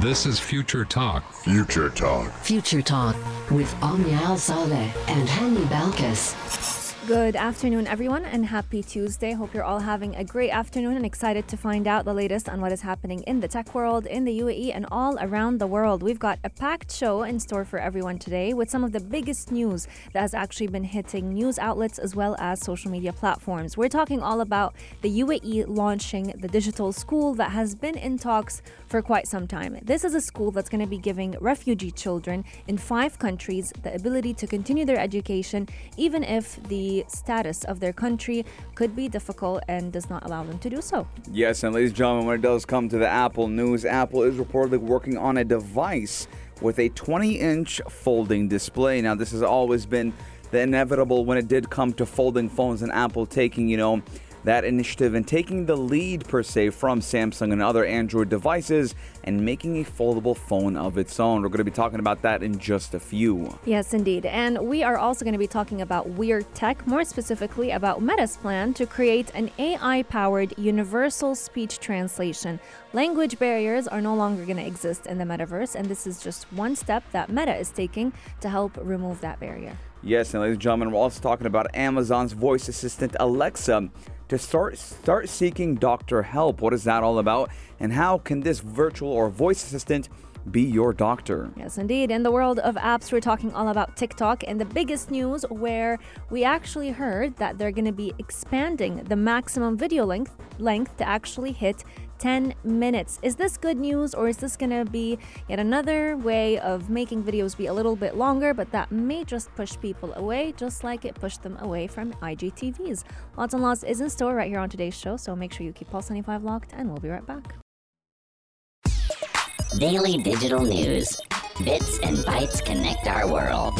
This is Future Talk. Future Talk. Future Talk with Omnia Al Saleh and Hani Balkis. Good afternoon, everyone, and happy Tuesday. Hope you're all having a great afternoon and excited to find out the latest on what is happening in the tech world, in the UAE, and all around the world. We've got a packed show in store for everyone today with some of the biggest news that has actually been hitting news outlets as well as social media platforms. We're talking all about the UAE launching the digital school that has been in talks for quite some time. This is a school that's going to be giving refugee children in five countries the ability to continue their education, even if the status of their country could be difficult and does not allow them to do so. Yes, and ladies and gentlemen, when it does come to the Apple news, Apple is reportedly working on a device with a 20 inch folding display. Now, this has always been the inevitable when it did come to folding phones and Apple taking, you know, that initiative and taking the lead per se from Samsung and other Android devices and making a foldable phone of its own. We're going to be talking about that in just a few. Yes, indeed. And we are also going to be talking about Weird Tech, more specifically about Meta's plan to create an AI powered universal speech translation. Language barriers are no longer going to exist in the metaverse, and this is just one step that Meta is taking to help remove that barrier. Yes, and ladies and gentlemen, we're also talking about Amazon's voice assistant Alexa to start start seeking doctor help. What is that all about? And how can this virtual or voice assistant be your doctor. Yes, indeed. In the world of apps, we're talking all about TikTok and the biggest news where we actually heard that they're going to be expanding the maximum video length length to actually hit 10 minutes. Is this good news or is this to be yet another way of making videos be a little bit longer, but that may just push people away, just like it pushed them away from IGTVs? Lots and lots is in store right here on today's show, so make sure you keep Pulse 95 locked and we'll be right back. Daily digital news. Bits and bytes connect our world.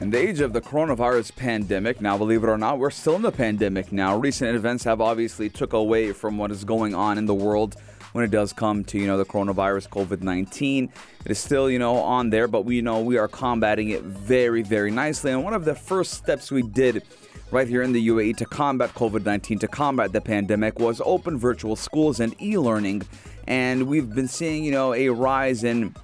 In the age of the coronavirus pandemic, now believe it or not, we're still in the pandemic now. Recent events have obviously took away from what is going on in the world when it does come to you know the coronavirus COVID-19 it is still you know on there but we know we are combating it very very nicely. And one of the first steps we did right here in the UAE to combat COVID-19 to combat the pandemic was open virtual schools and e-learning. And we've been seeing you know a rise in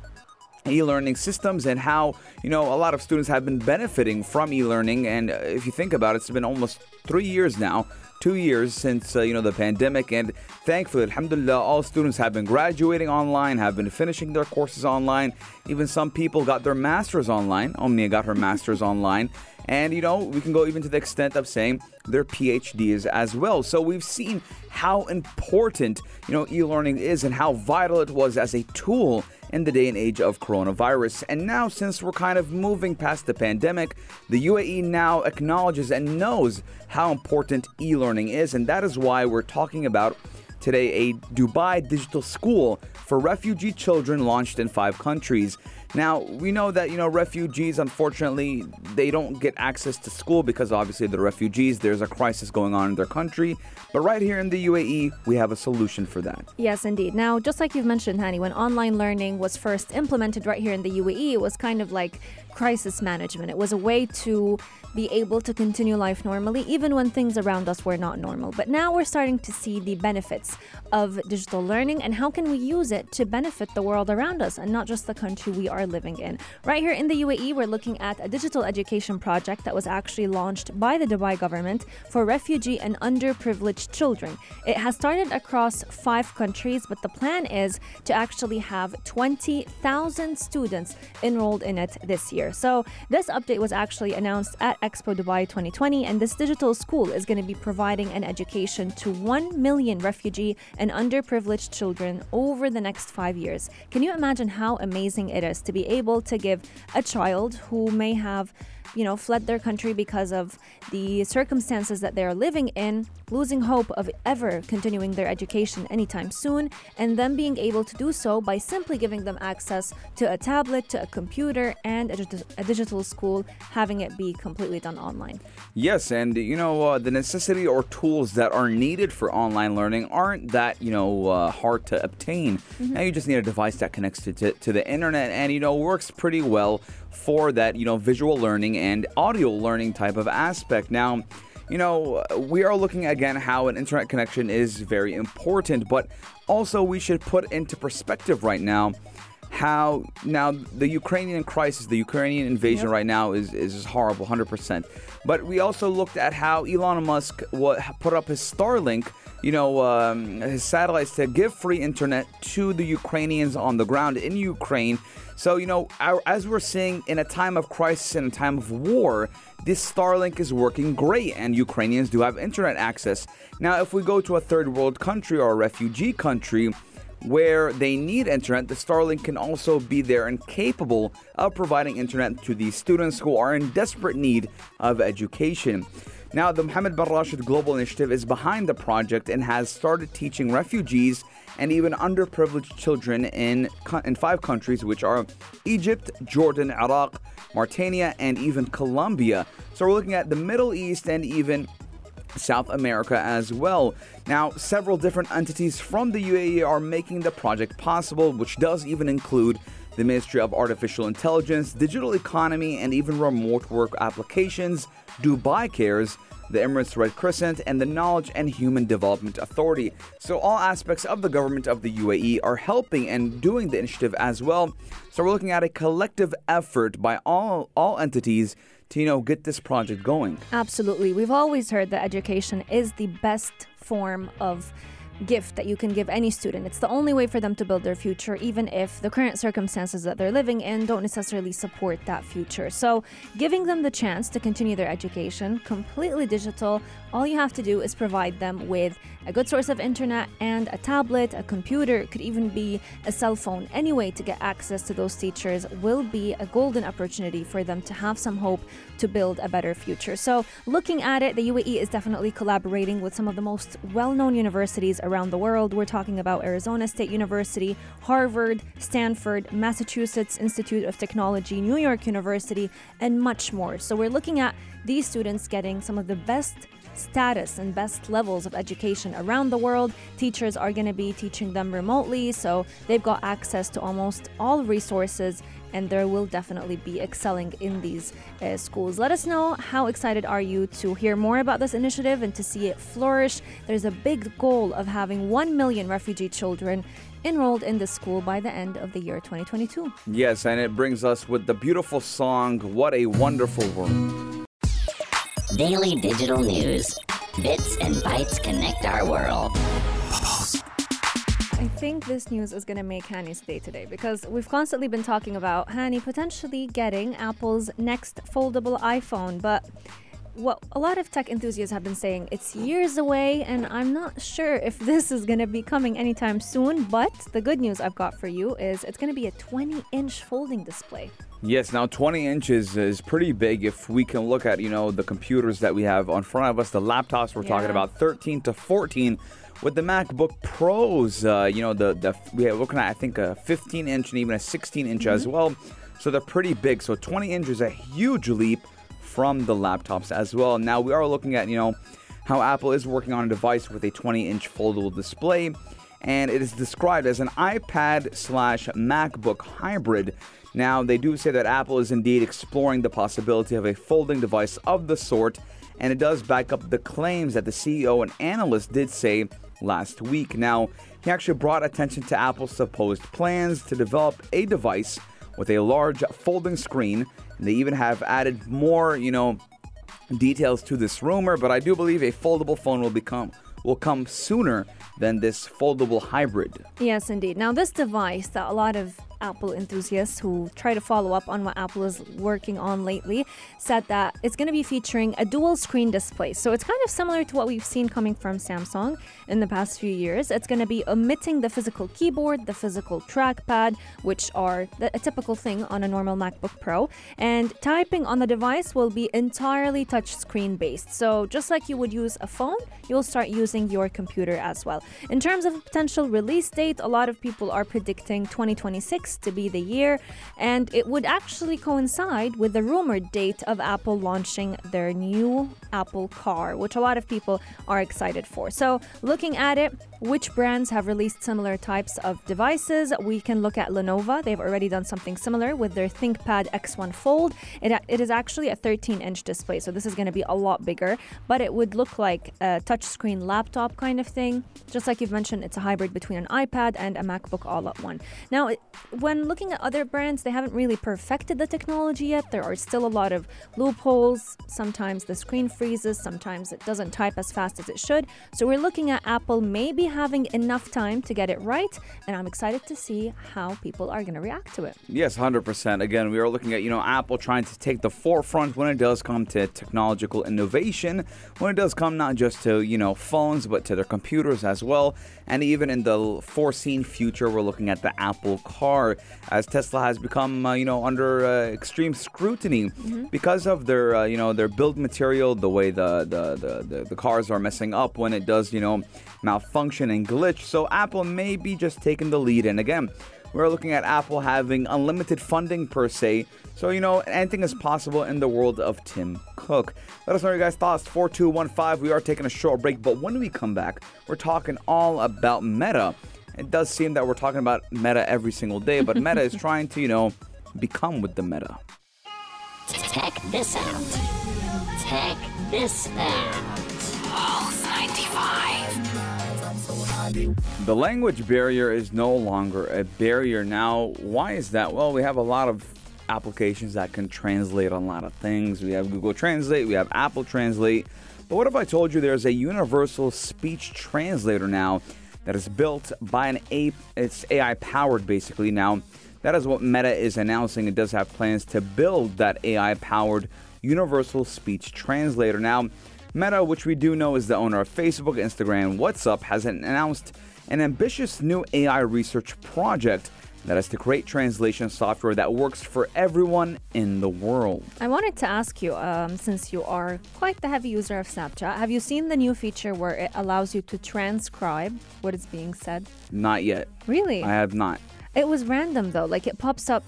e-learning systems and how you know a lot of students have been benefiting from e-learning. And uh, if you think about it it's been almost three years now two years since uh, you know the pandemic. And thankfully alhamdulillah all students have been graduating online have been finishing their courses online. Even some people got their masters online. Omnia got her masters online and you know we can go even to the extent of saying their phds as well so we've seen how important you know e-learning is and how vital it was as a tool in the day and age of coronavirus. And now, since we're kind of moving past the pandemic, the UAE now acknowledges and knows how important e learning is. And that is why we're talking about today a Dubai digital school for refugee children launched in five countries. Now, we know that, you know, refugees, unfortunately, they don't get access to school because obviously they're refugees. There's a crisis going on in their country. But right here in the UAE, we have a solution for that. Yes, indeed. Now, just like you've mentioned, Hani, when online learning was first implemented right here in the UAE, it was kind of like crisis management. It was a way to be able to continue life normally, even when things around us were not normal. But now we're starting to see the benefits of digital learning and how can we use it to benefit the world around us and not just the country we are living in. Right here in the UAE, we're looking at a digital education project that was actually launched by the Dubai government for refugee and underprivileged children. It has started across five countries, but the plan is to actually have 20,000 students enrolled in it this year. So, this update was actually announced at Expo Dubai 2020, and this digital school is going to be providing an education to 1 million refugee and underprivileged children over the next five years. Can you imagine how amazing it is to be able to give a child who may have you know, fled their country because of the circumstances that they are living in, losing hope of ever continuing their education anytime soon, and them being able to do so by simply giving them access to a tablet, to a computer, and a, a digital school, having it be completely done online. Yes, and you know, uh, the necessity or tools that are needed for online learning aren't that, you know, uh, hard to obtain. Mm-hmm. Now you just need a device that connects to, to, to the internet and, you know, works pretty well for that, you know, visual learning and audio learning type of aspect. Now, you know, we are looking again how an internet connection is very important, but also we should put into perspective right now how now the Ukrainian crisis, the Ukrainian invasion Yep. right now is is horrible, 100%. But we also looked at how Elon Musk put up his Starlink, you know, um, his satellites to give free internet to the Ukrainians on the ground in Ukraine. So, you know, our, as we're seeing in a time of crisis and a time of war, this Starlink is working great and Ukrainians do have internet access. Now, if we go to a third world country or a refugee country, where they need internet, the Starlink can also be there and capable of providing internet to these students who are in desperate need of education. Now, the Mohammed bin Rashid Global Initiative is behind the project and has started teaching refugees and even underprivileged children in, in five countries, which are Egypt, Jordan, Iraq, Mauritania, and even Colombia. So we're looking at the Middle East and even South America as well. Now, several different entities from the UAE are making the project possible, which does even include the Ministry of Artificial Intelligence, Digital Economy, and even remote work applications, Dubai Cares, the Emirates Red Crescent, and the Knowledge and Human Development Authority. So, all aspects of the government of the UAE are helping and doing the initiative as well. So, we're looking at a collective effort by all, all entities know, get this project going. Absolutely. We've always heard that education is the best form of gift that you can give any student. It's the only way for them to build their future, even if the current circumstances that they're living in don't necessarily support that future. So, giving them the chance to continue their education completely digital, all you have to do is provide them with a good source of internet and a tablet, a computer, could even be a cell phone. Any way to get access to those teachers will be a golden opportunity for them to have some hope to build a better future. So, looking at it, the UAE is definitely collaborating with some of the most well known universities around the world. We're talking about Arizona State University, Harvard, Stanford, Massachusetts Institute of Technology, New York University, and much more. So, we're looking at these students getting some of the best status and best levels of education around the world. Teachers are going to be teaching them remotely, so they've got access to almost all resources and there will definitely be excelling in these uh, schools. Let us know how excited are you to hear more about this initiative and to see it flourish. There's a big goal of having 1 million refugee children enrolled in the school by the end of the year 2022. Yes, and it brings us with the beautiful song, What a Wonderful World. Daily digital news. Bits and bytes connect our world. I think this news is going to make Hani's day today because we've constantly been talking about Hanny potentially getting Apple's next foldable iPhone, but what a lot of tech enthusiasts have been saying it's years away and I'm not sure if this is going to be coming anytime soon, but the good news I've got for you is it's going to be a 20-inch folding display. Yes, now 20 inches is pretty big if we can look at, you know, the computers that we have on front of us, the laptops we're talking about 13 to 14 with the MacBook Pros, uh, you know, the the we are looking at I think a 15 inch and even a 16 inch as well. So they're pretty big. So 20 inch is a huge leap from the laptops as well. Now we are looking at, you know, how Apple is working on a device with a 20 inch foldable display and it is described as an iPad slash MacBook hybrid. Now, they do say that Apple is indeed exploring the possibility of a folding device of the sort, and it does back up the claims that the CEO and analyst did say last week. Now, he actually brought attention to Apple's supposed plans to develop a device with a large folding screen. And they even have added more, you know, details to this rumor, but I do believe a foldable phone will become will come sooner than this foldable hybrid. Yes, indeed. Now, this device that a lot of Apple enthusiasts who try to follow up on what Apple is working on lately said that it's going to be featuring a dual screen display. So it's kind of similar to what we've seen coming from Samsung in the past few years. It's going to be omitting the physical keyboard, the physical trackpad, which are the, a typical thing on a normal MacBook Pro. And typing on the device will be entirely touchscreen based. So just like you would use a phone, you'll start using your computer as well. In terms of a potential release date, a lot of people are predicting 2026 to be the year, and it would actually coincide with the rumored date of Apple launching their new Apple Car, which a lot of people are excited for. So, looking at it, which brands have released similar types of devices, we can look at Lenovo. They've already done something similar with their ThinkPad X1 Fold. It, it is actually a 13 inch display, so this is going to be a lot bigger, but it would look like a touchscreen laptop kind of thing. Just like you've mentioned, it's a hybrid between an iPad and a MacBook all at one. Now, when looking at other brands, they haven't really perfected the technology yet. There are still a lot of loopholes. Sometimes the screen freezes, sometimes it doesn't type as fast as it should. So we're looking at Apple maybe having enough time to get it right, and I'm excited to see how people are going to react to it. Yes, 100%. Again, we are looking at, you know, Apple trying to take the forefront when it does come to technological innovation, when it does come not just to, you know, phones, but to their computers as well. And even in the foreseen future, we're looking at the Apple car as Tesla has become, uh, you know, under uh, extreme scrutiny because of their, uh, you know, their build material, the way the, the, the, the, the cars are messing up when it does, you know, malfunction and glitch. So Apple may be just taking the lead. And again, we're looking at Apple having unlimited funding per se. So, you know, anything is possible in the world of Tim Cook. Let us know your guys' thoughts. 4215. We are taking a short break, but when we come back, we're talking all about Meta. It does seem that we're talking about Meta every single day, but Meta is trying to, you know, become with the Meta. Check this out. Check this out. The language barrier is no longer a barrier now. Why is that? Well, we have a lot of applications that can translate a lot of things. We have Google Translate, we have Apple Translate. But what if I told you there's a universal speech translator now that is built by an A it's AI powered basically now. That is what Meta is announcing. It does have plans to build that AI powered universal speech translator. Now, Meta, which we do know is the owner of Facebook, Instagram, WhatsApp, has announced an ambitious new AI research project that is to create translation software that works for everyone in the world. I wanted to ask you, um, since you are quite the heavy user of Snapchat, have you seen the new feature where it allows you to transcribe what is being said? Not yet. Really? I have not. It was random though, like it pops up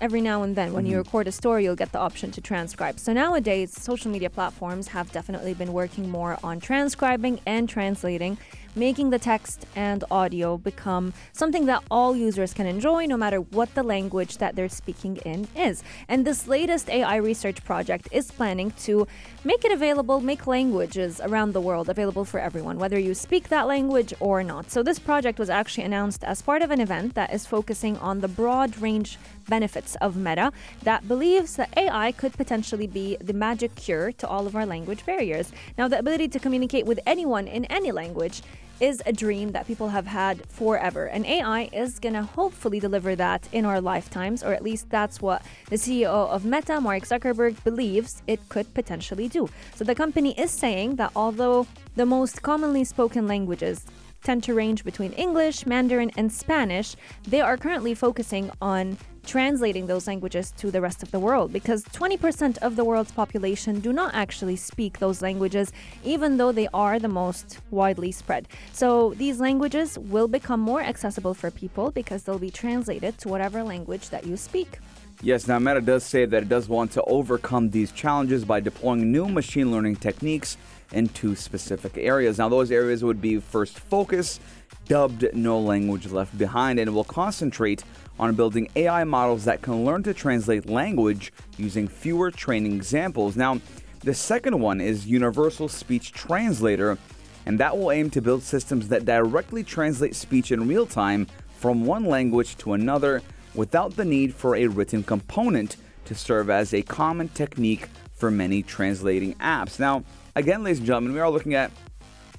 every now and then when you mm-hmm. record a story you'll get the option to transcribe. So nowadays social media platforms have definitely been working more on transcribing and translating, making the text and audio become something that all users can enjoy no matter what the language that they're speaking in is. And this latest AI research project is planning to make it available, make languages around the world available for everyone, whether you speak that language or not. So this project was actually announced as part of an event that is focusing on the broad range benefits of Meta that believes that AI could potentially be the magic cure to all of our language barriers. Now, the ability to communicate with anyone in any language is a dream that people have had forever. And AI is going to hopefully deliver that in our lifetimes, or at least that's what the CEO of Meta, Mark Zuckerberg, believes it could potentially do. So the company is saying that although the most commonly spoken languages tend to range between English, Mandarin, and Spanish, they are currently focusing on translating those languages to the rest of the world because 20% of the world's population do not actually speak those languages, even though they are the most widely spread. So these languages will become more accessible for people because they'll be translated to whatever language that you speak. Yes, now Meta does say that it does want to overcome these challenges by deploying new machine learning techniques into specific areas. Now, those areas would be first focus, dubbed No Language Left Behind, and will concentrate on building AI models that can learn to translate language using fewer training examples. Now, the second one is Universal Speech Translator, and that will aim to build systems that directly translate speech in real time from one language to another without the need for a written component to serve as a common technique for many translating apps. Now, again, ladies and gentlemen, we are looking at,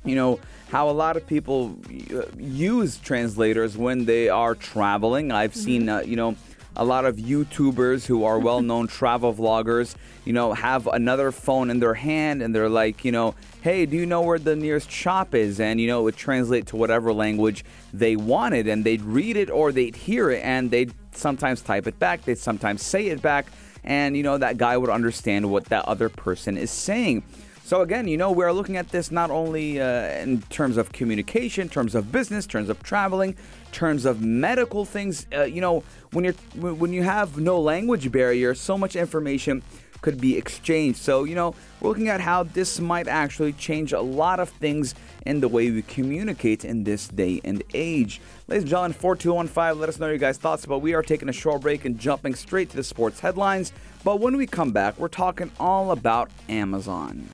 you know, how a lot of people uh, use translators when they are traveling. I've seen, uh, you know, a lot of YouTubers who are well known travel vloggers, you know, have another phone in their hand and they're like, you know, hey, do you know where the nearest shop is? And, you know, it would translate to whatever language they wanted and they'd read it or they'd hear it and they'd sometimes type it back, they'd sometimes say it back. And, you know, that guy would understand what that other person is saying. So again, you know, we're looking at this not only uh, in terms of communication, terms of business, terms of traveling, terms of medical things. Uh, you know, when you're when you have no language barrier, so much information, could be exchanged. So, you know, we're looking at how this might actually change a lot of things in the way we communicate in this day and age. Ladies and gentlemen, 4215, let us know your guys' thoughts. But we are taking a short break and jumping straight to the sports headlines. But when we come back, we're talking all about Amazon.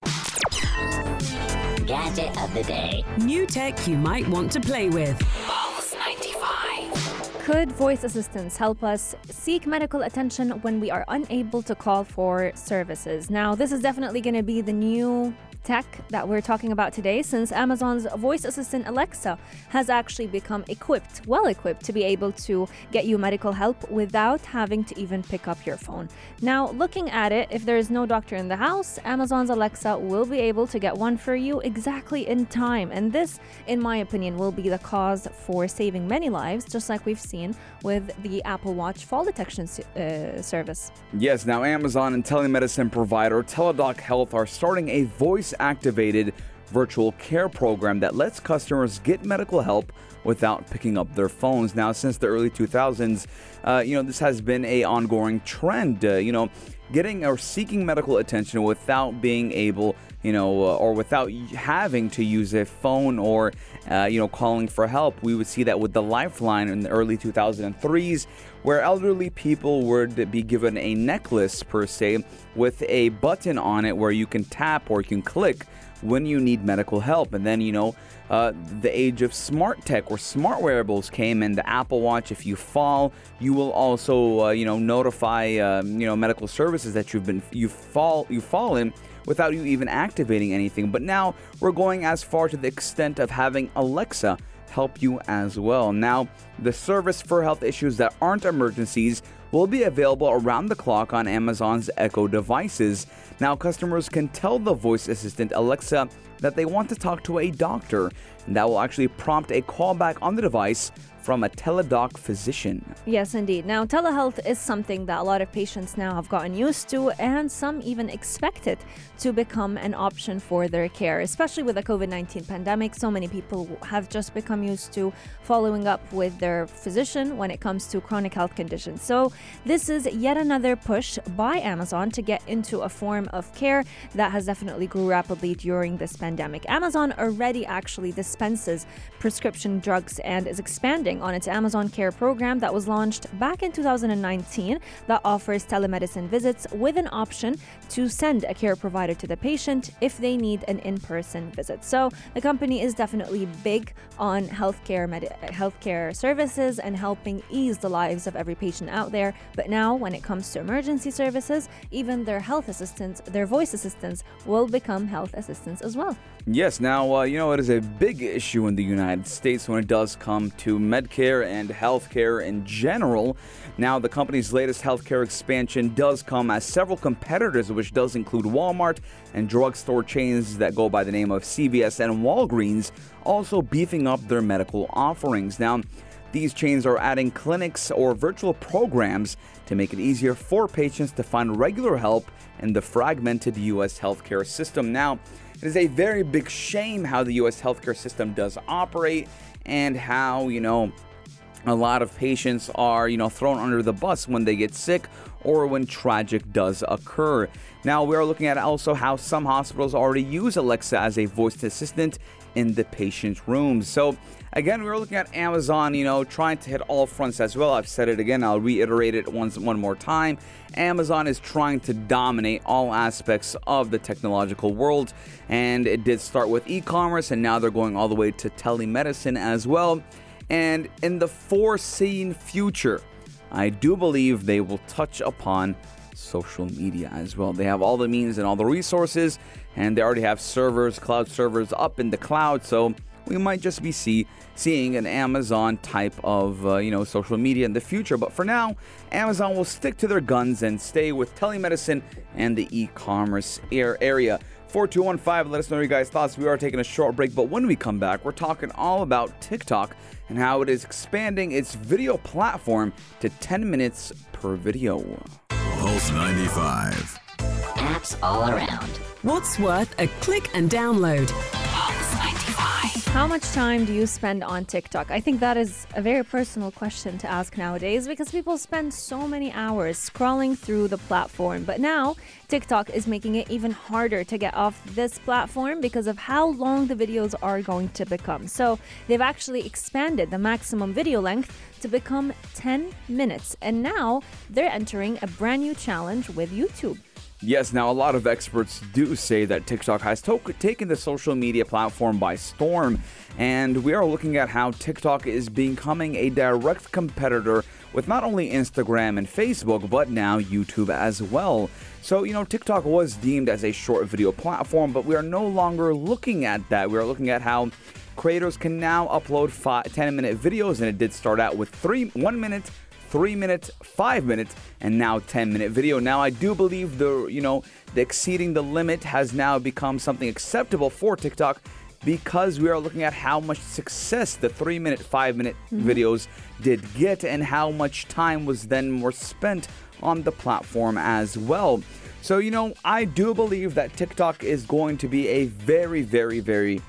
Gadget of the day. New tech you might want to play with. Pulse 95. Could voice assistants help us seek medical attention when we are unable to call for services? Now, this is definitely going to be the new tech that we're talking about today since Amazon's voice assistant Alexa has actually become equipped, well equipped, to be able to get you medical help without having to even pick up your phone. Now, looking at it, if there is no doctor in the house, Amazon's Alexa will be able to get one for you exactly in time. And this, in my opinion, will be the cause for saving many lives, just like we've seen with the Apple Watch fall detection uh, service. Yes, now Amazon and telemedicine provider Teladoc Health are starting a voice activated virtual care program that lets customers get medical help without picking up their phones. Now, since the early 2000s, uh, you know, this has been a ongoing trend, uh, you know, getting or seeking medical attention without being able you know, uh, or without having to use a phone or, uh, you know, calling for help. We would see that with the Lifeline in the early 2003s, where elderly people would be given a necklace, per se, with a button on it where you can tap or you can click when you need medical help. And then, you know, uh, the age of smart tech where smart wearables came and the Apple Watch, if you fall, you will also, uh, you know, notify, um, you know, medical services that you've been, you fall, you've fallen without you even activating anything. But now we're going as far to the extent of having Alexa help you as well. Now, the service for health issues that aren't emergencies will be available around the clock on Amazon's Echo devices. Now, customers can tell the voice assistant Alexa that they want to talk to a doctor, and that will actually prompt a callback on the device from a Teladoc physician. Yes, indeed. Now, telehealth is something that a lot of patients now have gotten used to, and some even expect it to become an option for their care, especially with the COVID 19 pandemic. So many people have just become used to following up with their physician when it comes to chronic health conditions. So, this is yet another push by Amazon to get into a form of care that has definitely grew rapidly during this pandemic. Amazon already actually dispenses prescription drugs and is expanding on its Amazon Care program that was launched back in 2019 that offers telemedicine visits with an option to send a care provider to the patient if they need an in-person visit. So the company is definitely big on healthcare med- healthcare services and helping ease the lives of every patient out there. But now when it comes to emergency services, even their health assistants, their voice assistants will become health assistants as well. Yes, now, uh, you know, it is a big issue in the United States when it does come to Medicare and healthcare in general. Now, the company's latest healthcare expansion does come as several competitors, which does include Walmart and drugstore chains that go by the name of CVS and Walgreens, also beefing up their medical offerings. Now, these chains are adding clinics or virtual programs to make it easier for patients to find regular help in the fragmented U.S. healthcare system. Now, it is a very big shame how the US healthcare system does operate and how, you know, a lot of patients are, you know, thrown under the bus when they get sick or when tragic does occur. Now, we are looking at also how some hospitals already use Alexa as a voice assistant in the patient's rooms. So, again, we are looking at Amazon, you know, trying to hit all fronts as well. I've said it again, I'll reiterate it once one more time. Amazon is trying to dominate all aspects of the technological world, and it did start with e-commerce and now they're going all the way to telemedicine as well. And in the foreseen future, I do believe they will touch upon social media as well. They have all the means and all the resources, and they already have servers, cloud servers up in the cloud. So we might just be see, seeing an Amazon type of uh, you know social media in the future. But for now, Amazon will stick to their guns and stay with telemedicine and the e-commerce area. 4215, let us know your guys' thoughts. We are taking a short break, but when we come back, we're talking all about TikTok and how it is expanding its video platform to 10 minutes per video. Pulse 95. Apps all around. What's worth a click and download? Pulse 95. How much time do you spend on TikTok? I think that is a very personal question to ask nowadays because people spend so many hours scrolling through the platform. But now, TikTok is making it even harder to get off this platform because of how long the videos are going to become. So, they've actually expanded the maximum video length to become 10 minutes. And now, they're entering a brand new challenge with YouTube. Yes, now a lot of experts do say that TikTok has to- taken the social media platform by storm, and we are looking at how TikTok is becoming a direct competitor with not only Instagram and Facebook, but now YouTube as well. So, you know, TikTok was deemed as a short video platform, but we are no longer looking at that. We are looking at how creators can now upload five, 10 minute videos, and it did start out with three, one minute three minutes, five minutes, and now 10 minute video. Now, I do believe the, you know, the exceeding the limit has now become something acceptable for TikTok because we are looking at how much success the three minute, five minute mm-hmm. videos did get and how much time was then more spent on the platform as well. So, you know, I do believe that TikTok is going to be a very, very, very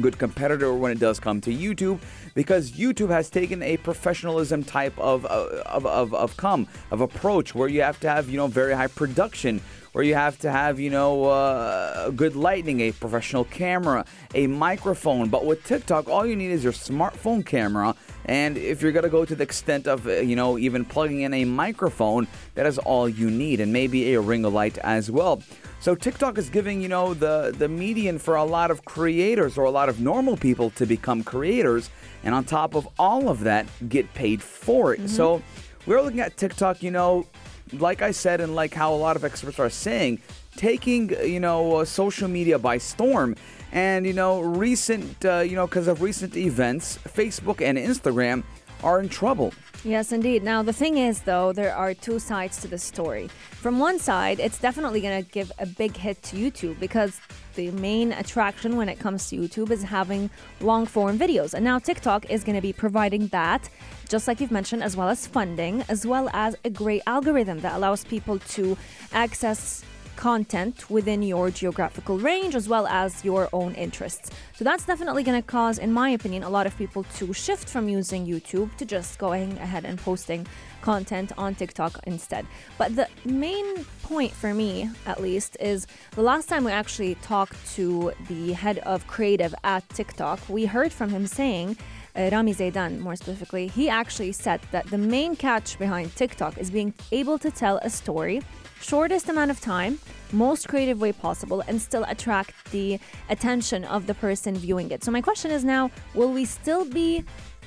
good competitor when it does come to YouTube because YouTube has taken a professionalism type of uh, of, of, of come of approach where you have to have you know very high production where you have to have you know uh, good lighting a professional camera a microphone. But with TikTok all you need is your smartphone camera. And if you're going to go to the extent of uh, you know even plugging in a microphone that is all you need and maybe a ring light as well so TikTok is giving, you know, the the median for a lot of creators or a lot of normal people to become creators, and on top of all of that, get paid for it. So we're looking at TikTok, you know, like I said, and like how a lot of experts are saying, taking you know uh, social media by storm. And you know, recent, uh, you know, because of recent events, Facebook and Instagram are in trouble. Yes, indeed. Now, the thing is, though, there are two sides to the story. From one side, it's definitely going to give a big hit to YouTube because the main attraction when it comes to YouTube is having long form videos. And now TikTok is going to be providing that, just like you've mentioned, as well as funding, as well as a great algorithm that allows people to access content within your geographical range as well as your own interests. So that's definitely going to cause, in my opinion, a lot of people to shift from using YouTube to just going ahead and posting content on TikTok instead. But the main point for me, at least, is the last time we actually talked to the head of creative at TikTok, we heard from him saying uh, Rami Zaidan, more specifically, he actually said that the main catch behind TikTok is being able to tell a story shortest amount of time, most creative way possible, and still attract the attention of the person viewing it. So, my question is now will we still be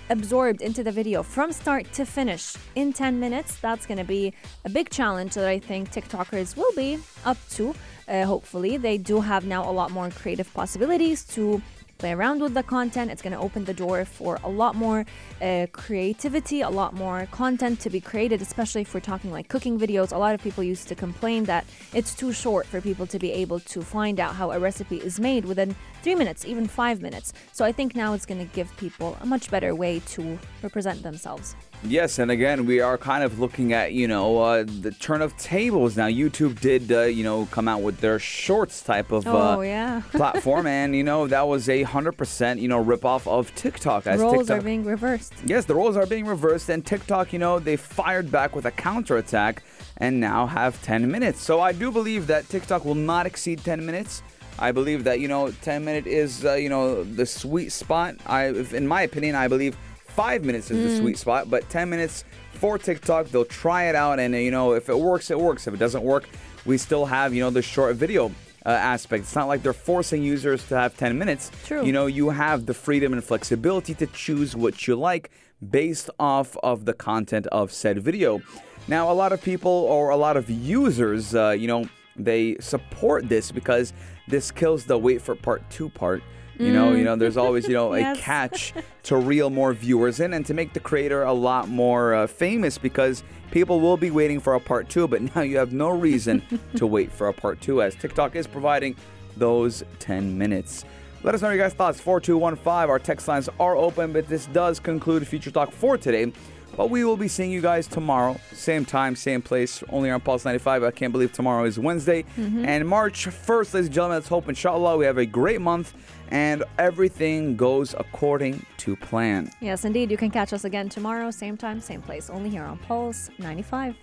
absorbed into the video from start to finish in 10 minutes? That's going to be a big challenge that I think TikTokers will be up to. Uh, hopefully, they do have now a lot more creative possibilities to play around with the content. It's going to open the door for a lot more uh, creativity, a lot more content to be created, especially if we're talking like cooking videos. A lot of people used to complain that it's too short for people to be able to find out how a recipe is made within three minutes, even five minutes. So I think now it's going to give people a much better way to represent themselves. Yes, and again, we are kind of looking at you know uh, the turn of tables now. YouTube did uh, you know come out with their shorts type of uh, Oh, yeah. platform, and you know that was a hundred percent you know ripoff of TikTok. As Roles TikTok, are being reversed. yes, the roles are being reversed, and TikTok, you know, they fired back with a counterattack, and now have ten minutes. So I do believe that TikTok will not exceed ten minutes. I believe that you know, ten minute is uh, you know the sweet spot. I, in my opinion, I believe five minutes is the sweet spot, but ten minutes for TikTok, they'll try it out, and uh, you know, if it works, it works. If it doesn't work, we still have you know the short video. Uh, aspect. It's not like they're forcing users to have 10 minutes. True. You know, you have the freedom and flexibility to choose what you like based off of the content of said video. Now, a lot of people or a lot of users, uh, you know, they support this because this kills the wait for part two part. You know, you know, there's always you know a Yes. catch to reel more viewers in and to make the creator a lot more uh, famous because people will be waiting for a part two, but now you have no reason to wait for a part two as TikTok is providing those 10 minutes. Let us know your guys' thoughts. 4215. Our text lines are open, but this does conclude Future Talk for today. But we will be seeing you guys tomorrow, same time, same place, only on Pulse 95. I can't believe tomorrow is Wednesday. And March 1st, ladies and gentlemen, let's hope, inshallah, we have a great month and everything goes according to plan. Yes, indeed. You can catch us again tomorrow, same time, same place, only here on Pulse 95.